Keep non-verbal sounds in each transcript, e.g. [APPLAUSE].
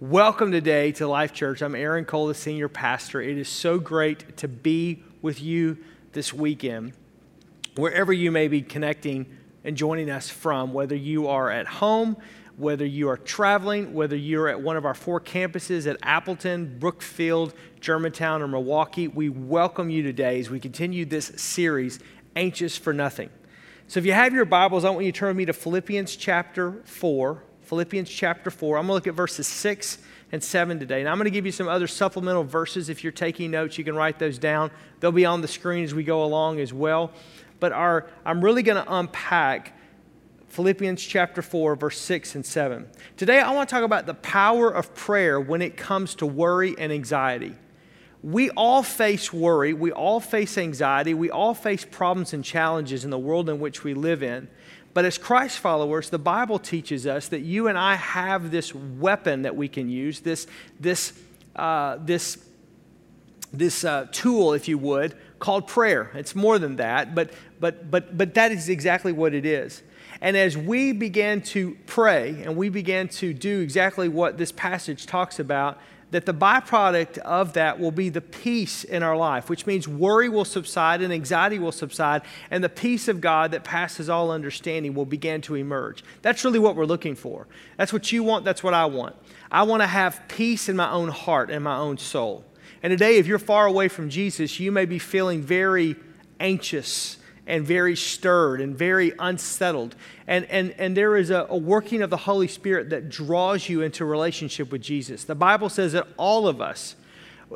Welcome today to Life Church. I'm Aaron Cole, the senior pastor. It is so great to be with you this weekend, wherever you may be connecting and joining us from, whether you are at home, whether you are traveling, whether you're at one of our four campuses at Appleton, Brookfield, Germantown, or Milwaukee. We welcome you today as we continue this series, Anxious for Nothing. So if you have your Bibles, I want you to turn with me to Philippians chapter 4. Philippians chapter 4. I'm going to look at verses 6 and 7 today. And I'm going to give you some other supplemental verses. If you're taking notes, you can write those down. They'll be on the screen as we go along as well. But our, I'm really going to unpack Philippians chapter 4, verse 6 and 7. Today, I want to talk about the power of prayer when it comes to worry and anxiety. We all face worry, we all face anxiety, we all face problems and challenges in the world in which we live in. But as Christ followers, the Bible teaches us that you and I have this weapon that we can use, this, this, uh, this, this uh, tool, if you would, called prayer. It's more than that, but, but, but, but that is exactly what it is. And as we began to pray and we began to do exactly what this passage talks about, that the byproduct of that will be the peace in our life, which means worry will subside and anxiety will subside, and the peace of God that passes all understanding will begin to emerge. That's really what we're looking for. That's what you want, that's what I want. I want to have peace in my own heart and my own soul. And today, if you're far away from Jesus, you may be feeling very anxious and very stirred and very unsettled. And, and, and there is a, a, working of the Holy Spirit that draws you into relationship with Jesus. The Bible says that all of us,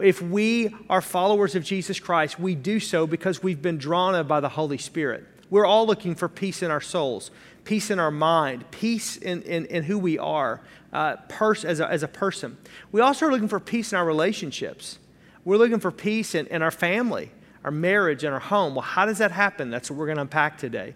if we are followers of Jesus Christ, we do so because we've been drawn by the Holy Spirit. We're all looking for peace in our souls, peace in our mind, peace in, in, in who we are uh, pers- as, a, as a person. We also are looking for peace in our relationships. We're looking for peace in, in our family our marriage and our home. Well, how does that happen? That's what we're going to unpack today.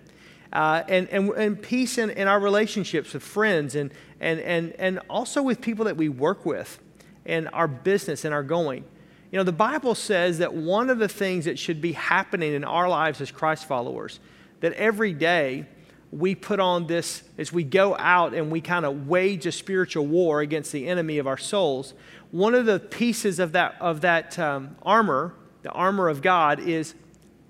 Uh, and, and, and peace in, in our relationships with friends and, and, and, and also with people that we work with and our business and our going. You know, the Bible says that one of the things that should be happening in our lives as Christ followers, that every day we put on this, as we go out and we kind of wage a spiritual war against the enemy of our souls, one of the pieces of that, of that um, armor the armor of God is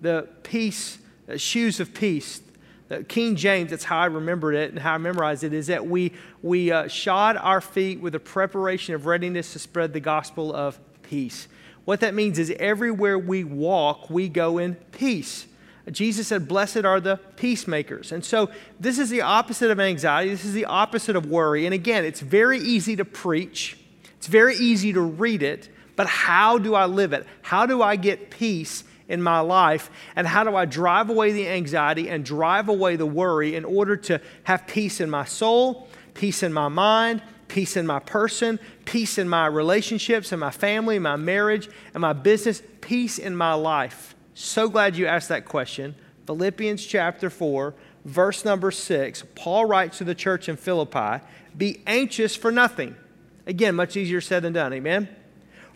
the peace, the shoes of peace. The King James, that's how I remembered it and how I memorized it, is that we, we uh, shod our feet with a preparation of readiness to spread the gospel of peace. What that means is everywhere we walk, we go in peace. Jesus said, Blessed are the peacemakers. And so, this is the opposite of anxiety. This is the opposite of worry. And again, it's very easy to preach, it's very easy to read it, but how do I live it? How do I get peace in my life? And how do I drive away the anxiety and drive away the worry in order to have peace in my soul, peace in my mind, peace in my person, peace in my relationships and my family, my marriage, and my business, peace in my life? So glad you asked that question. Philippians chapter 4, verse number 6, Paul writes to the church in Philippi, Be anxious for nothing. Again, much easier said than done. Amen?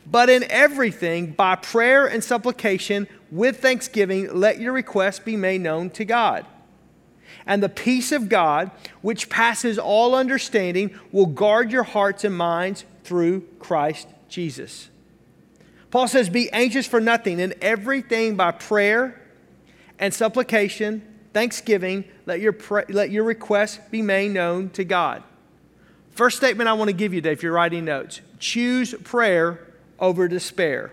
But in everything, by prayer and supplication, with thanksgiving, let your requests be made known to God. And the peace of God, which passes all understanding, will guard your hearts and minds through Christ Jesus. Paul says, Be anxious for nothing, in everything by prayer and supplication, thanksgiving, let your, let your requests be made known to God. First statement I want to give you today, if you're writing notes choose prayer over despair.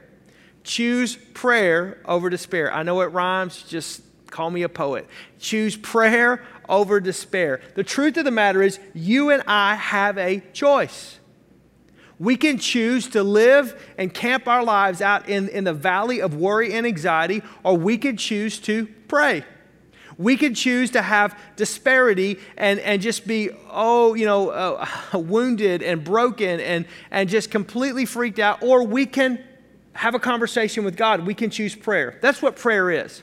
Choose prayer over despair. I know it rhymes, just call me a poet. Choose prayer over despair. The truth of the matter is, you and I have a choice. We can choose to live and camp our lives out in, in the valley of worry and anxiety, or we can choose to pray. We can choose to have disparity and, and just be, oh, you know, uh, [LAUGHS] wounded and broken and, and just completely freaked out, or we can have a conversation with God. We can choose prayer. That's what prayer is.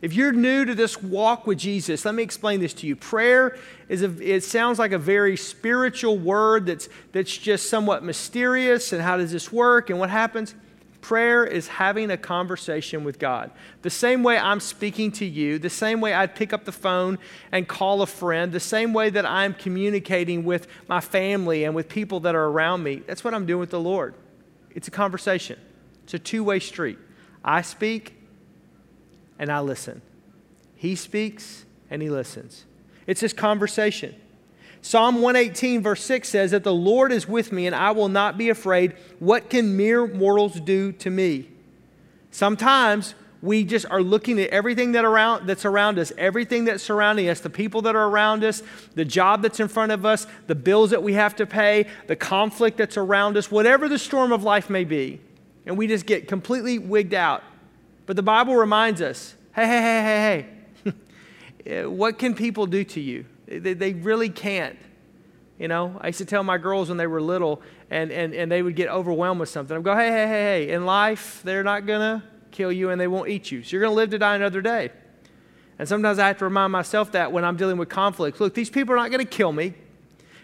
If you're new to this walk with Jesus, let me explain this to you. Prayer is a, it sounds like a very spiritual word that's, that's just somewhat mysterious. And how does this work and what happens? Prayer is having a conversation with God. The same way I'm speaking to you, the same way I'd pick up the phone and call a friend, the same way that I'm communicating with my family and with people that are around me, that's what I'm doing with the Lord. It's a conversation, it's a two way street. I speak and I listen. He speaks and he listens. It's this conversation. Psalm 118, verse 6 says that the Lord is with me and I will not be afraid. What can mere mortals do to me? Sometimes we just are looking at everything that around, that's around us, everything that's surrounding us, the people that are around us, the job that's in front of us, the bills that we have to pay, the conflict that's around us, whatever the storm of life may be. And we just get completely wigged out. But the Bible reminds us hey, hey, hey, hey, hey, [LAUGHS] what can people do to you? They, they really can't. You know, I used to tell my girls when they were little and, and, and they would get overwhelmed with something. I'd go, hey, hey, hey, hey, in life, they're not going to kill you and they won't eat you. So you're going to live to die another day. And sometimes I have to remind myself that when I'm dealing with conflict. Look, these people are not going to kill me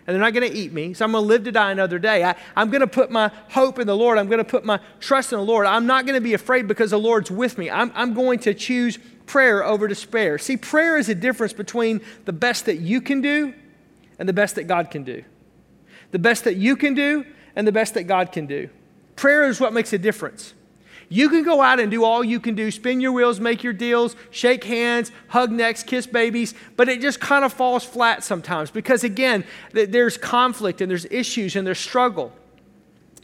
and they're not going to eat me. So I'm going to live to die another day. I, am going to put my hope in the Lord. I'm going to put my trust in the Lord. I'm not going to be afraid because the Lord's with me. I'm, I'm going to choose prayer over despair. See, prayer is a difference between the best that you can do and the best that God can do. The best that you can do and the best that God can do. Prayer is what makes a difference. You can go out and do all you can do, spin your wheels, make your deals, shake hands, hug necks, kiss babies, but it just kind of falls flat sometimes because, again, there's conflict and there's issues and there's struggle.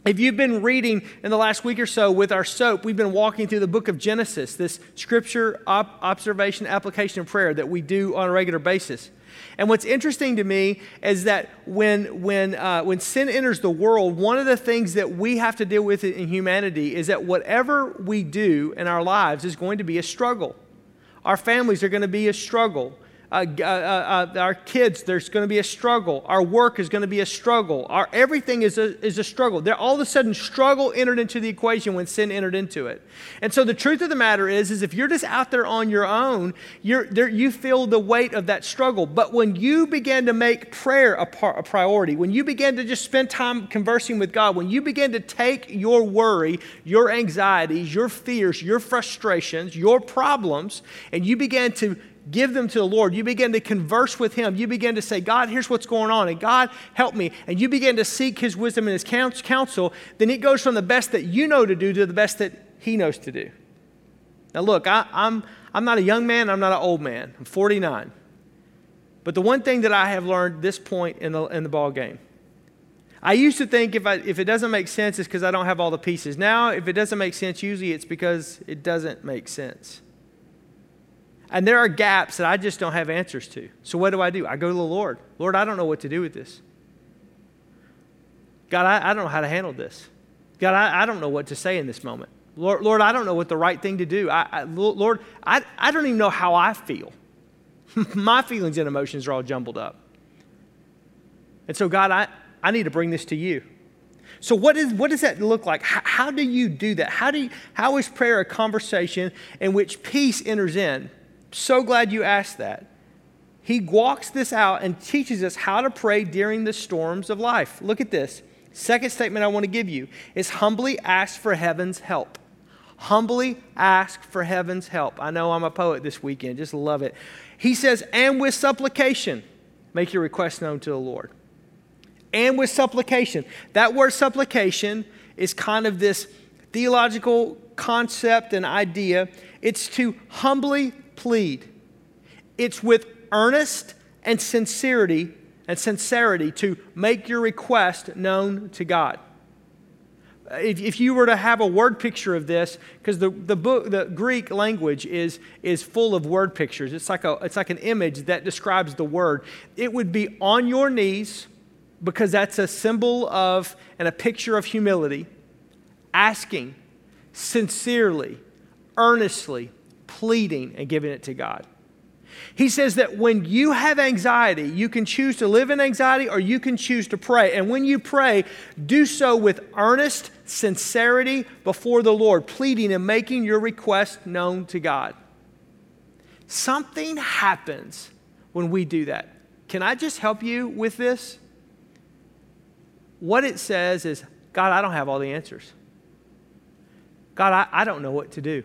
If you've been reading in the last week or so with our soap, we've been walking through the book of Genesis, this scripture op- observation, application, and prayer that we do on a regular basis. And what's interesting to me is that when, when, uh, when sin enters the world, one of the things that we have to deal with in humanity is that whatever we do in our lives is going to be a struggle. Our families are going to be a struggle. Uh, uh, uh, our kids, there's going to be a struggle. Our work is going to be a struggle. Our everything is a, is a struggle. There, all of a sudden, struggle entered into the equation when sin entered into it. And so the truth of the matter is, is if you're just out there on your own, you're, there, you feel the weight of that struggle. But when you begin to make prayer a, par, a priority, when you begin to just spend time conversing with God, when you begin to take your worry, your anxieties, your fears, your frustrations, your problems, and you begin to give them to the Lord, you begin to converse with Him. You begin to say, God, here's what's going on, and God, help me. And you begin to seek His wisdom and His counsel, then it goes from the best that you know to do to the best that He knows to do. Now, look, I, I'm, I'm not a young man, I'm not an old man. I'm 49. But the one thing that I have learned this point in the, in the ball game, I used to think if, I, if it doesn't make sense, it's because I don't have all the pieces. Now, if it doesn't make sense, usually it's because it doesn't make sense. And there are gaps that I just don't have answers to. So what do I do? I go to the Lord. Lord, I don't know what to do with this. God, I, I don't know how to handle this. God, I, I, don't know what to say in this moment. Lord, Lord, I don't know what the right thing to do. I, I, Lord, I, I don't even know how I feel. [LAUGHS] My feelings and emotions are all jumbled up. And so, God, I, I need to bring this to you. So, what, is, what does that look like? How, how do you do that? How, do you, how is prayer a conversation in which peace enters in? So glad you asked that. He walks this out and teaches us how to pray during the storms of life. Look at this. Second statement I want to give you is humbly ask for heaven's help. Humbly ask for heaven's help. I know I'm a poet this weekend, just love it. He says, and with supplication, make your request known to the Lord. And with supplication. That word supplication is kind of this theological concept and idea. It's to humbly plead. It's with earnest and sincerity and sincerity to make your request known to God. If, if you were to have a word picture of this, because the, the book, the Greek language is, is full of word pictures. It's like, a, it's like an image that describes the word. It would be on your knees, because that's a symbol of and a picture of humility, asking sincerely, earnestly, pleading and giving it to God. He says that when you have anxiety, you can choose to live in anxiety or you can choose to pray. And when you pray, do so with earnest sincerity before the Lord, pleading and making your request known to God. Something happens when we do that. Can I just help you with this? What it says is, God, I don't have all the answers. God, I, I don't know what to do.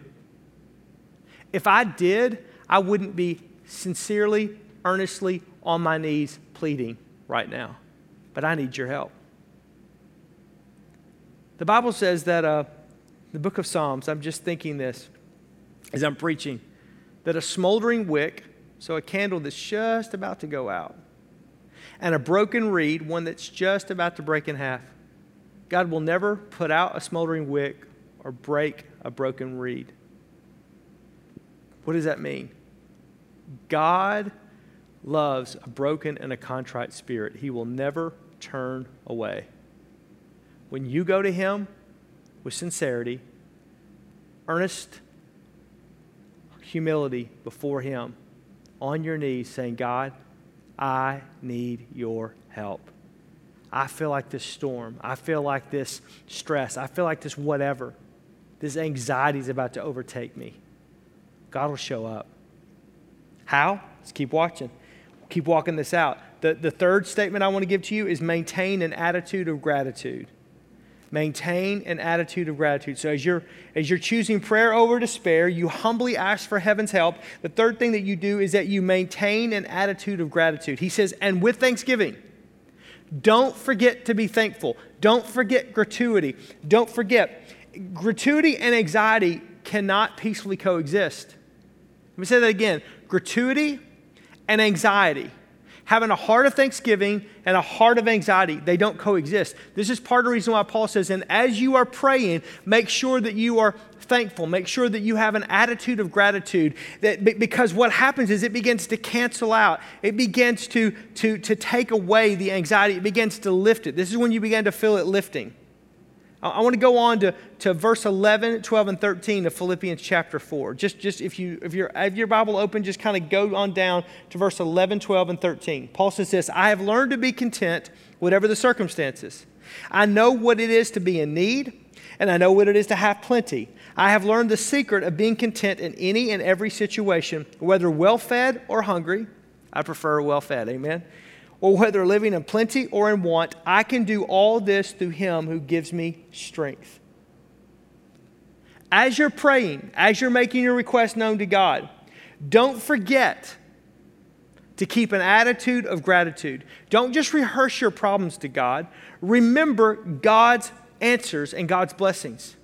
If I did, I wouldn't be sincerely, earnestly on my knees pleading right now. But I need your help. The Bible says that uh, the book of Psalms, I'm just thinking this as I'm preaching, that a smoldering wick, so a candle that's just about to go out, and a broken reed, one that's just about to break in half, God will never put out a smoldering wick or break a broken reed. What does that mean? God loves a broken and a contrite spirit. He will never turn away. When you go to Him with sincerity, earnest humility before Him, on your knees, saying, God, I need your help. I feel like this storm. I feel like this stress. I feel like this whatever. This anxiety is about to overtake me. God will show up. How? Let's keep watching. Keep walking this out. The, the third statement I want to give to you is maintain an attitude of gratitude. Maintain an attitude of gratitude. So as you're as you're choosing prayer over despair, you humbly ask for heaven's help. The third thing that you do is that you maintain an attitude of gratitude. He says, and with thanksgiving. Don't forget to be thankful. Don't forget gratuity. Don't forget gratuity and anxiety cannot peacefully coexist. Let me say that again. Gratuity and anxiety having a heart of thanksgiving and a heart of anxiety. They don't coexist. This is part of the reason why Paul says, and as you are praying, make sure that you are thankful. Make sure that you have an attitude of gratitude. That, because what happens is it begins to cancel out, it begins to, to, to take away the anxiety, it begins to lift it. This is when you begin to feel it lifting. I want to go on to, to verse 11, 12, and 13 of Philippians chapter 4. Just, just if, you, if, you have your Bible open, just kind of go on down to verse 11, 12, and 13. Paul says this I have learned to be content, whatever the circumstances. I know what it is to be in need, and I know what it is to have plenty. I have learned the secret of being content in any and every situation, whether well fed or hungry. I prefer well fed, amen or whether living in plenty or in want, I can do all this through him who gives me strength. As you're praying, as you're making your request known to God, don't forget to keep an attitude of gratitude. Don't just rehearse your problems to God. Remember God's answers and God's blessings.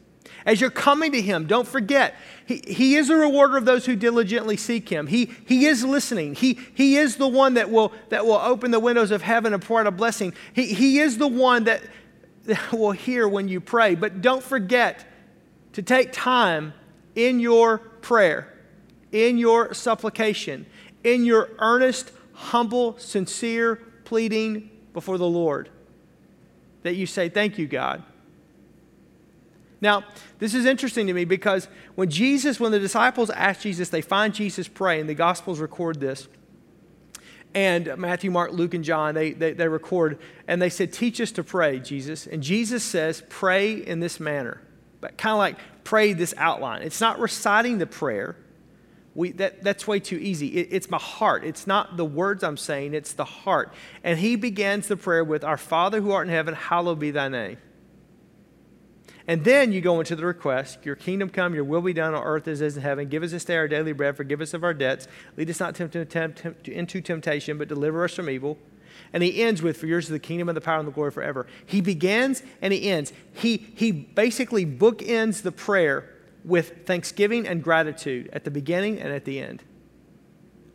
As you're coming to Him, don't forget, He, he is a rewarder of those who diligently seek Him. He, he is listening. He, he is the one that will, that will open the windows of heaven and pour out a blessing. He, he is the one that, [LAUGHS] that will hear when you pray. But don't forget to take time in your prayer, in your supplication, in your earnest, humble, sincere pleading before the Lord. That you say, Thank you, God. Now, this is interesting to me because when Jesus, when the disciples ask Jesus, they find Jesus praying, the Gospels record this. And Matthew, Mark, Luke, and John, they, they, they record, and they said, Teach us to pray, Jesus. And Jesus says, Pray in this manner. But kind of like pray this outline. It's not reciting the prayer. We, that, that's way too easy. It, it's my heart. It's not the words I'm saying, it's the heart. And he begins the prayer with, Our Father who art in heaven, hallowed be thy name. And then you go into the request Your kingdom come, your will be done on earth as it is in heaven. Give us this day our daily bread. Forgive us of our debts. Lead us not into temptation, but deliver us from evil. And he ends with, For yours is the kingdom and the power and the glory forever. He begins and he ends. He, he basically bookends the prayer with thanksgiving and gratitude at the beginning and at the end.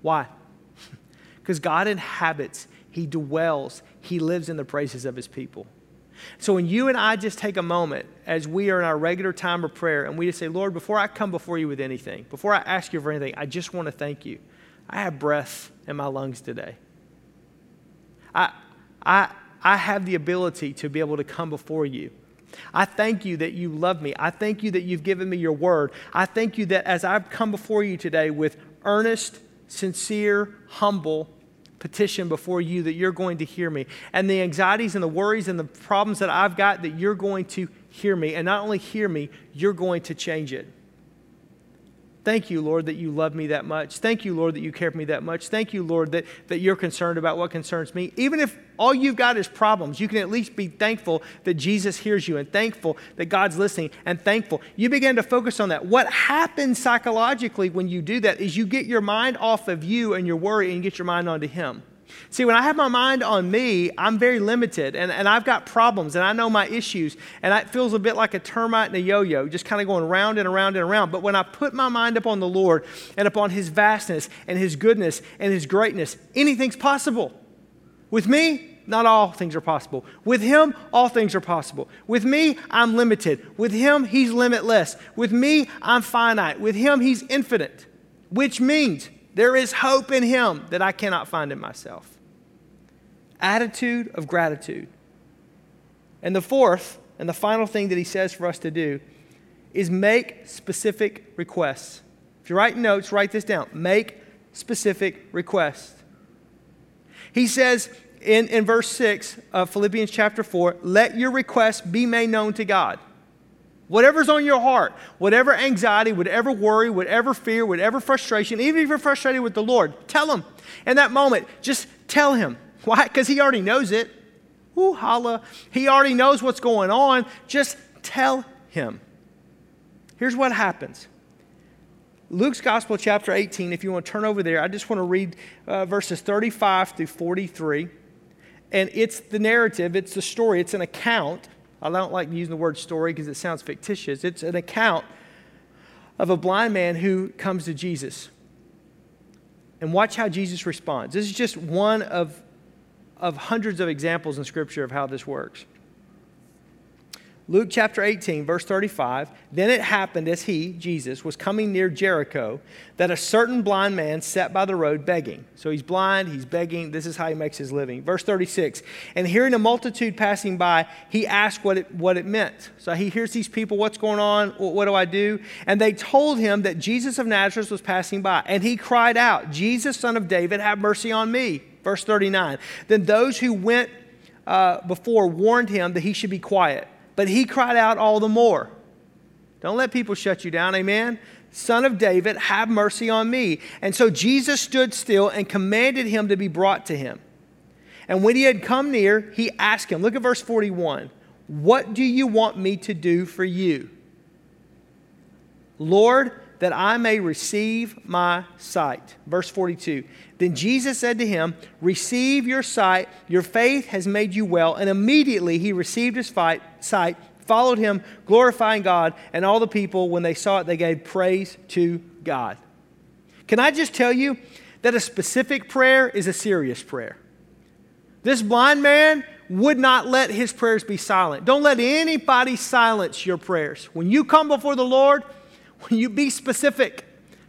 Why? [LAUGHS] Because God inhabits, He dwells, He lives in the praises of His people. So when you and I just take a moment as we are in our regular time of prayer and we just say, Lord, before I come before you with anything, before I ask you for anything, I just want to thank you. I have breath in my lungs today. I, I, I have the ability to be able to come before you. I thank you that you love me. I thank you that you've given me your word. I thank you that as I've come before you today with earnest, sincere, humble, petition before you that you're going to hear me. And the anxieties and the worries and the problems that I've got, that you're going to hear me. And not only hear me, you're going to change it. Thank you, Lord, that you love me that much. Thank you, Lord, that you care for me that much. Thank you, Lord, that, that you're concerned about what concerns me. Even if all you've got is problems, you can at least be thankful that Jesus hears you and thankful that God's listening and thankful. You begin to focus on that. What happens psychologically when you do that is you get your mind off of you and your worry and you get your mind onto Him. See, when I have my mind on me, I'm very limited and, and I've got problems and I know my issues. And it feels a bit like a termite and a yo yo, just kind of going round and around and around. But when I put my mind upon the Lord and upon His vastness and His goodness and His greatness, anything's possible. With me, not all things are possible. With Him, all things are possible. With me, I'm limited. With Him, He's limitless. With me, I'm finite. With Him, He's infinite, which means there is hope in Him that I cannot find in myself. Attitude of gratitude. And the fourth and the final thing that He says for us to do is make specific requests. If you're writing notes, write this down. Make specific requests. He says in, in verse 6 of Philippians chapter 4 let your requests be made known to God. Whatever's on your heart, whatever anxiety, whatever worry, whatever fear, whatever frustration, even if you're frustrated with the Lord, tell Him. In that moment, just tell Him. Why? Because He already knows it. Ooh, holla. He already knows what's going on. Just tell Him. Here's what happens. Luke's Gospel, chapter 18, if you want to turn over there, I just want to read uh, verses 35 through 43. And it's the narrative, it's the story, it's an account I don't like using the word story because it sounds fictitious. It's an account of a blind man who comes to Jesus. And watch how Jesus responds. This is just one of, of hundreds of examples in Scripture of how this works. Luke chapter 18, verse 35. Then it happened as he, Jesus, was coming near Jericho that a certain blind man sat by the road begging. So he's blind, he's begging. This is how he makes his living. Verse 36. And hearing a multitude passing by, he asked what it, what it meant. So he hears these people, what's going on? What do I do? And they told him that Jesus of Nazareth was passing by. And he cried out, Jesus, son of David, have mercy on me. Verse 39. Then those who went uh, before warned him that he should be quiet. But he cried out all the more. Don't let people shut you down, amen? Son of David, have mercy on me. And so Jesus stood still and commanded him to be brought to him. And when he had come near, he asked him, look at verse 41, What do you want me to do for you? Lord, that I may receive my sight. Verse 42. Then Jesus said to him, Receive your sight, your faith has made you well. And immediately he received his fight, sight, followed him, glorifying God. And all the people, when they saw it, they gave praise to God. Can I just tell you that a specific prayer is a serious prayer? This blind man would not let his prayers be silent. Don't let anybody silence your prayers. When you come before the Lord, you be specific,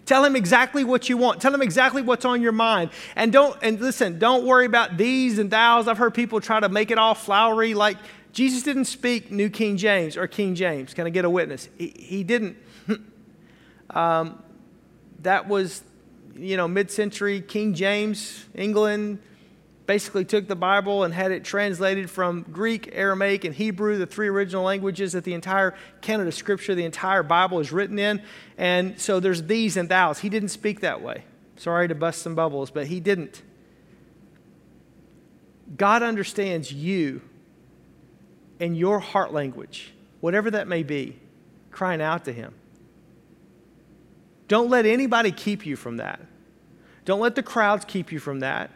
tell him exactly what you want. Tell him exactly what's on your mind. And don't and listen, don't worry about thees and thous. I've heard people try to make it all flowery like Jesus didn't speak New King James or King James. Can I get a witness? He, he didn't. [LAUGHS] um, that was, you know, mid-century King James, England, basically took the Bible and had it translated from Greek, Aramaic, and Hebrew, the three original languages that the entire canon of Scripture, the entire Bible is written in. And so there's thees and thous. He didn't speak that way. Sorry to bust some bubbles, but he didn't. God understands you and your heart language, whatever that may be, crying out to Him. Don't let anybody keep you from that. Don't let the crowds keep you from that.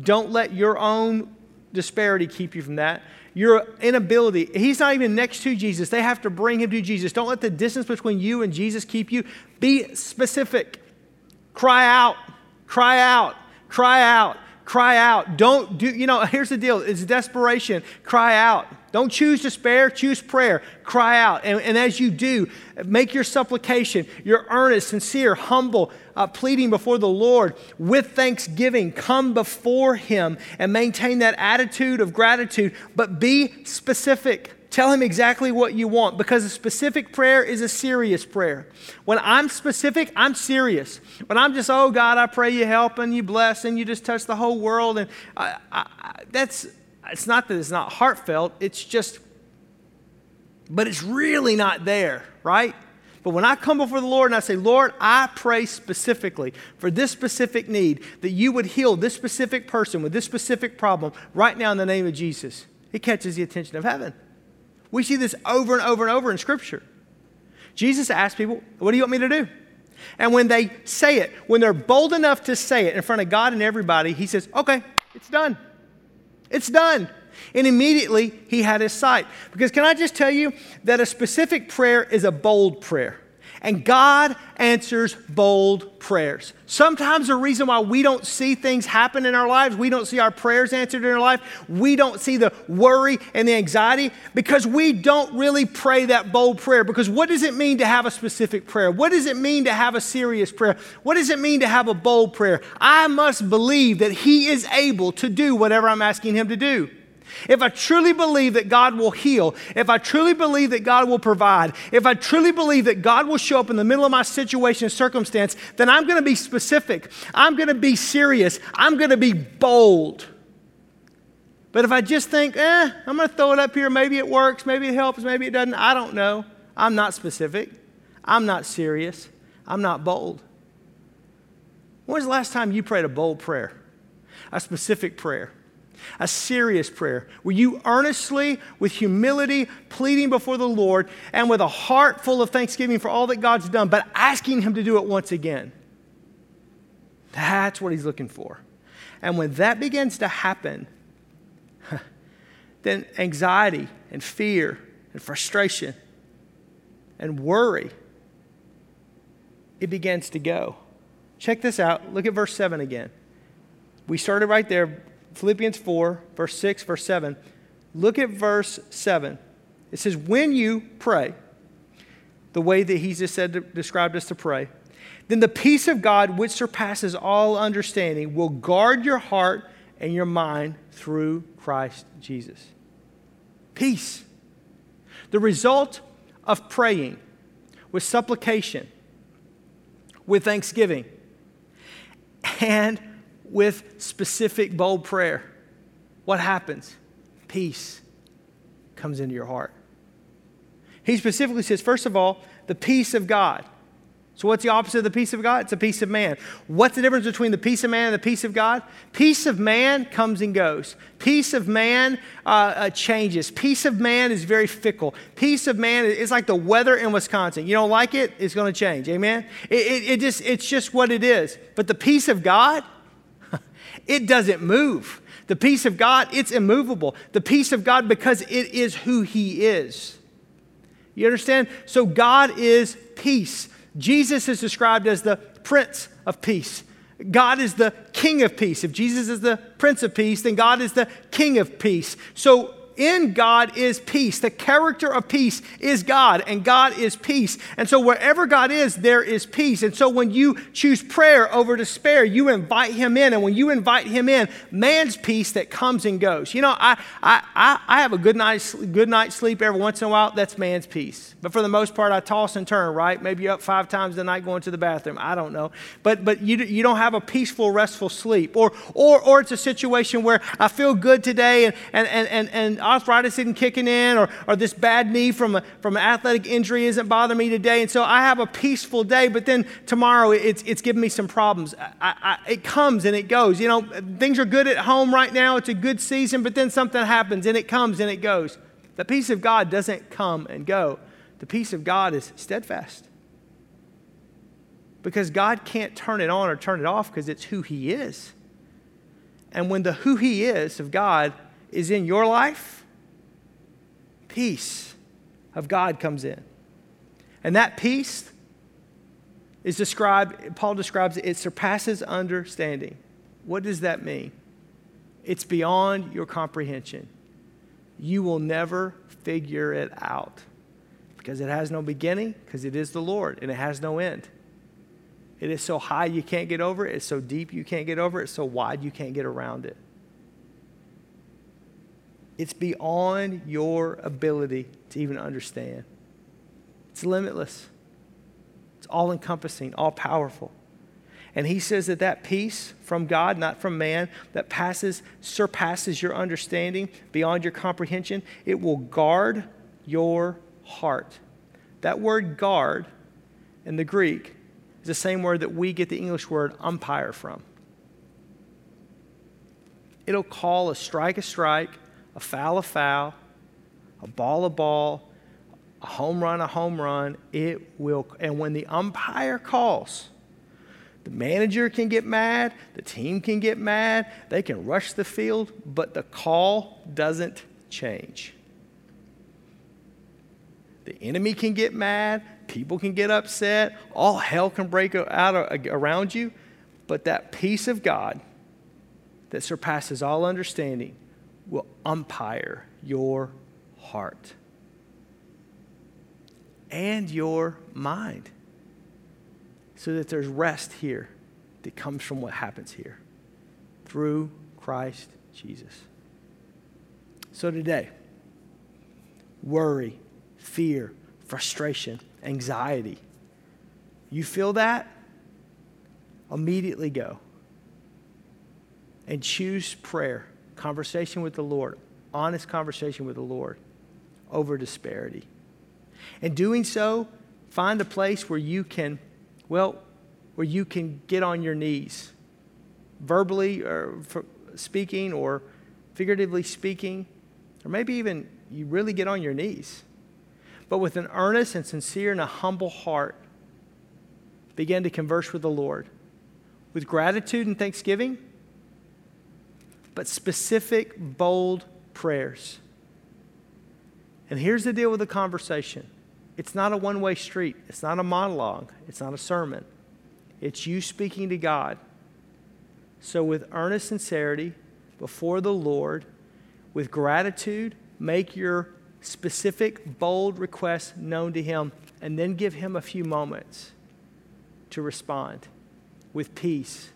Don't let your own disparity keep you from that. Your inability, he's not even next to Jesus. They have to bring him to Jesus. Don't let the distance between you and Jesus keep you. Be specific. Cry out, cry out, cry out, cry out. Don't do, you know, here's the deal it's desperation. Cry out. Don't choose despair, choose prayer. Cry out. And, and as you do, make your supplication, your earnest, sincere, humble, uh, pleading before the Lord with thanksgiving. Come before Him and maintain that attitude of gratitude, but be specific. Tell him exactly what you want because a specific prayer is a serious prayer. When I'm specific, I'm serious. When I'm just, oh God, I pray you help and you bless and you just touch the whole world, and I, I, that's it's not that it's not heartfelt, it's just, but it's really not there, right? But when I come before the Lord and I say, Lord, I pray specifically for this specific need, that you would heal this specific person with this specific problem right now in the name of Jesus, it catches the attention of heaven. We see this over and over and over in Scripture. Jesus asked people, What do you want me to do? And when they say it, when they're bold enough to say it in front of God and everybody, he says, Okay, it's done. It's done. And immediately he had his sight. Because can I just tell you that a specific prayer is a bold prayer? And God answers bold prayers. Sometimes the reason why we don't see things happen in our lives, we don't see our prayers answered in our life, we don't see the worry and the anxiety because we don't really pray that bold prayer. Because what does it mean to have a specific prayer? What does it mean to have a serious prayer? What does it mean to have a bold prayer? I must believe that He is able to do whatever I'm asking Him to do. If I truly believe that God will heal, if I truly believe that God will provide, if I truly believe that God will show up in the middle of my situation and circumstance, then I'm going to be specific. I'm going to be serious. I'm going to be bold. But if I just think, eh, I'm going to throw it up here, maybe it works, maybe it helps, maybe it doesn't, I don't know. I'm not specific. I'm not serious. I'm not bold. When was the last time you prayed a bold prayer? A specific prayer? A serious prayer where you earnestly, with humility, pleading before the Lord and with a heart full of thanksgiving for all that God's done, but asking Him to do it once again. That's what He's looking for. And when that begins to happen, [LAUGHS] then anxiety and fear and frustration and worry, it begins to go. Check this out. Look at verse 7 again. We started right there, Philippians 4, verse 6, verse 7. Look at verse 7. It says, When you pray, the way that he just said, described us to pray, then the peace of God, which surpasses all understanding, will guard your heart and your mind through Christ Jesus. Peace. The result of praying with supplication, with thanksgiving, and with specific, bold prayer, what happens? Peace comes into your heart. He specifically says, first of all, the peace of God. So, what's the opposite of the peace of God? It's a peace of man. What's the difference between the peace of man and the peace of God? Peace of man comes and goes. Peace of man uh, uh, changes. Peace of man is very fickle. Peace of man is like the weather in Wisconsin. You don't like it, it's going to change. Amen? It, it, it just, it's just what it is. But the peace of God, it doesn't move. The peace of God, it's immovable. The peace of God, because it is who He is. You understand? So God is peace. Jesus is described as the Prince of Peace. God is the King of Peace. If Jesus is the Prince of Peace, then God is the King of Peace. So in God is peace. The character of peace is God, and God is peace. And so, wherever God is, there is peace. And so, when you choose prayer over despair, you invite Him in. And when you invite Him in, man's peace that comes and goes. You know, I, I, I have a good night's, good night's sleep every once in a while. That's man's peace. But for the most part, I toss and turn, right? Maybe up five times a night going to the bathroom. I don't know. But, but you, you don't have a peaceful, restful sleep. Or, or, or it's a situation where I feel good today and, and, and, and, and arthritis isn't kicking in, or, or this bad knee from, a, from an athletic injury isn't bothering me today. And so I have a peaceful day, but then tomorrow it's, it's giving me some problems. I, I, it comes and it goes. You know, things are good at home right now, it's a good season, but then something happens and it comes and it goes. The peace of God doesn't come and go, the peace of God is steadfast. Because God can't turn it on or turn it off because it's who He is. And when the who He is of God is in your life, peace of God comes in. And that peace is described, Paul describes it, it surpasses understanding. What does that mean? It's beyond your comprehension. You will never figure it out because it has no beginning, because it is the Lord, and it has no end. It is so high you can't get over it, it's so deep you can't get over it, it's so wide you can't get around it. It's beyond your ability to even understand. It's limitless, it's all encompassing, all powerful. And he says that that peace from God, not from man, that passes, surpasses your understanding, beyond your comprehension, it will guard your heart. That word guard in the Greek is the same word that we get the English word umpire from. It'll call a strike a strike, a foul a foul, a ball a ball, a home run a home run. It will, and when the umpire calls, the manager can get mad, the team can get mad, they can rush the field, but the call doesn't change. The enemy can get mad, people can get upset, all hell can break out around you, but that peace of God that surpasses all understanding will umpire your heart and your mind so that there's rest here that comes from what happens here through Christ Jesus. So today, worry, fear, frustration, anxiety. You feel that? Immediately go and choose prayer, conversation with the Lord, honest conversation with the Lord over disparity. And doing so, find a place where you can, well, where you can get on your knees, verbally or speaking or figuratively speaking, or maybe even you really get on your knees. But with an earnest and sincere and a humble heart, begin to converse with the Lord. With gratitude and thanksgiving, but specific, bold prayers. And here's the deal with the conversation it's not a one way street, it's not a monologue, it's not a sermon. It's you speaking to God. So, with earnest sincerity before the Lord, with gratitude, make your specific, bold requests known to Him, and then give Him a few moments to respond with peace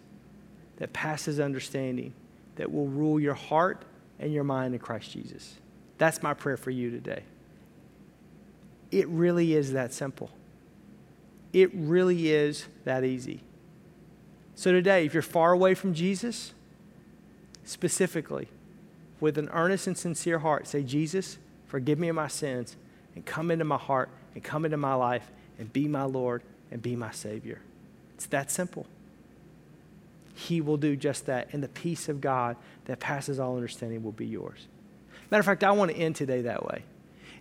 that passes understanding that will rule your heart and your mind in Christ Jesus. That's my prayer for you today. It really is that simple. It really is that easy. So, today, if you're far away from Jesus, specifically, with an earnest and sincere heart, say, Jesus, forgive me of my sins, and come into my heart, and come into my life, and be my Lord, and be my Savior. It's that simple. He will do just that, and the peace of God that passes all understanding will be yours. Matter of fact, I want to end today that way.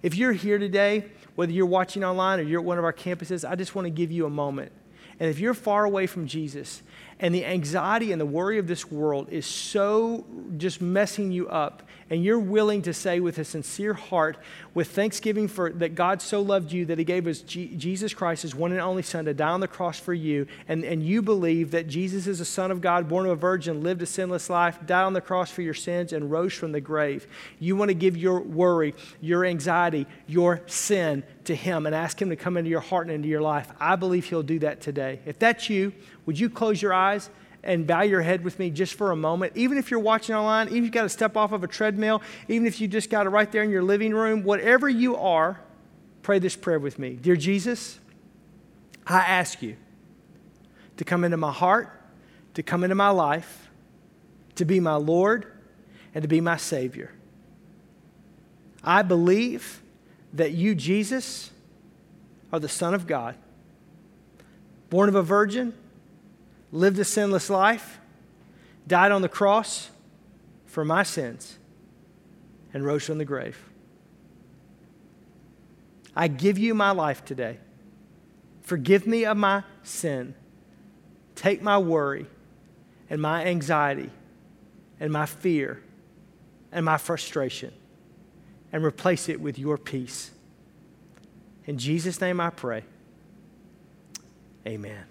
If you're here today, whether you're watching online or you're at one of our campuses, I just want to give you a moment. And if you're far away from Jesus and the anxiety and the worry of this world is so just messing you up. And you're willing to say with a sincere heart with thanksgiving for that god so loved you that he gave us G- jesus christ his one and only son to die on the cross for you. And, and you believe that jesus is a son of god born of a virgin lived a sinless life died on the cross for your sins and rose from the grave. You want to give your worry your anxiety your sin to him and ask him to come into your heart and into your life. I believe he'll do that today. If that's you would you close your eyes and bow your head with me just for a moment? Even if you're watching online, even if you've got to step off of a treadmill, even if you just got it right there in your living room, whatever you are, pray this prayer with me. Dear Jesus, I ask you to come into my heart, to come into my life, to be my Lord, and to be my Savior. I believe that you, Jesus, are the Son of God, born of a virgin lived a sinless life, died on the cross for my sins, and rose from the grave. I give you my life today. Forgive me of my sin. Take my worry and my anxiety and my fear and my frustration and replace it with your peace. In Jesus' name I pray. Amen.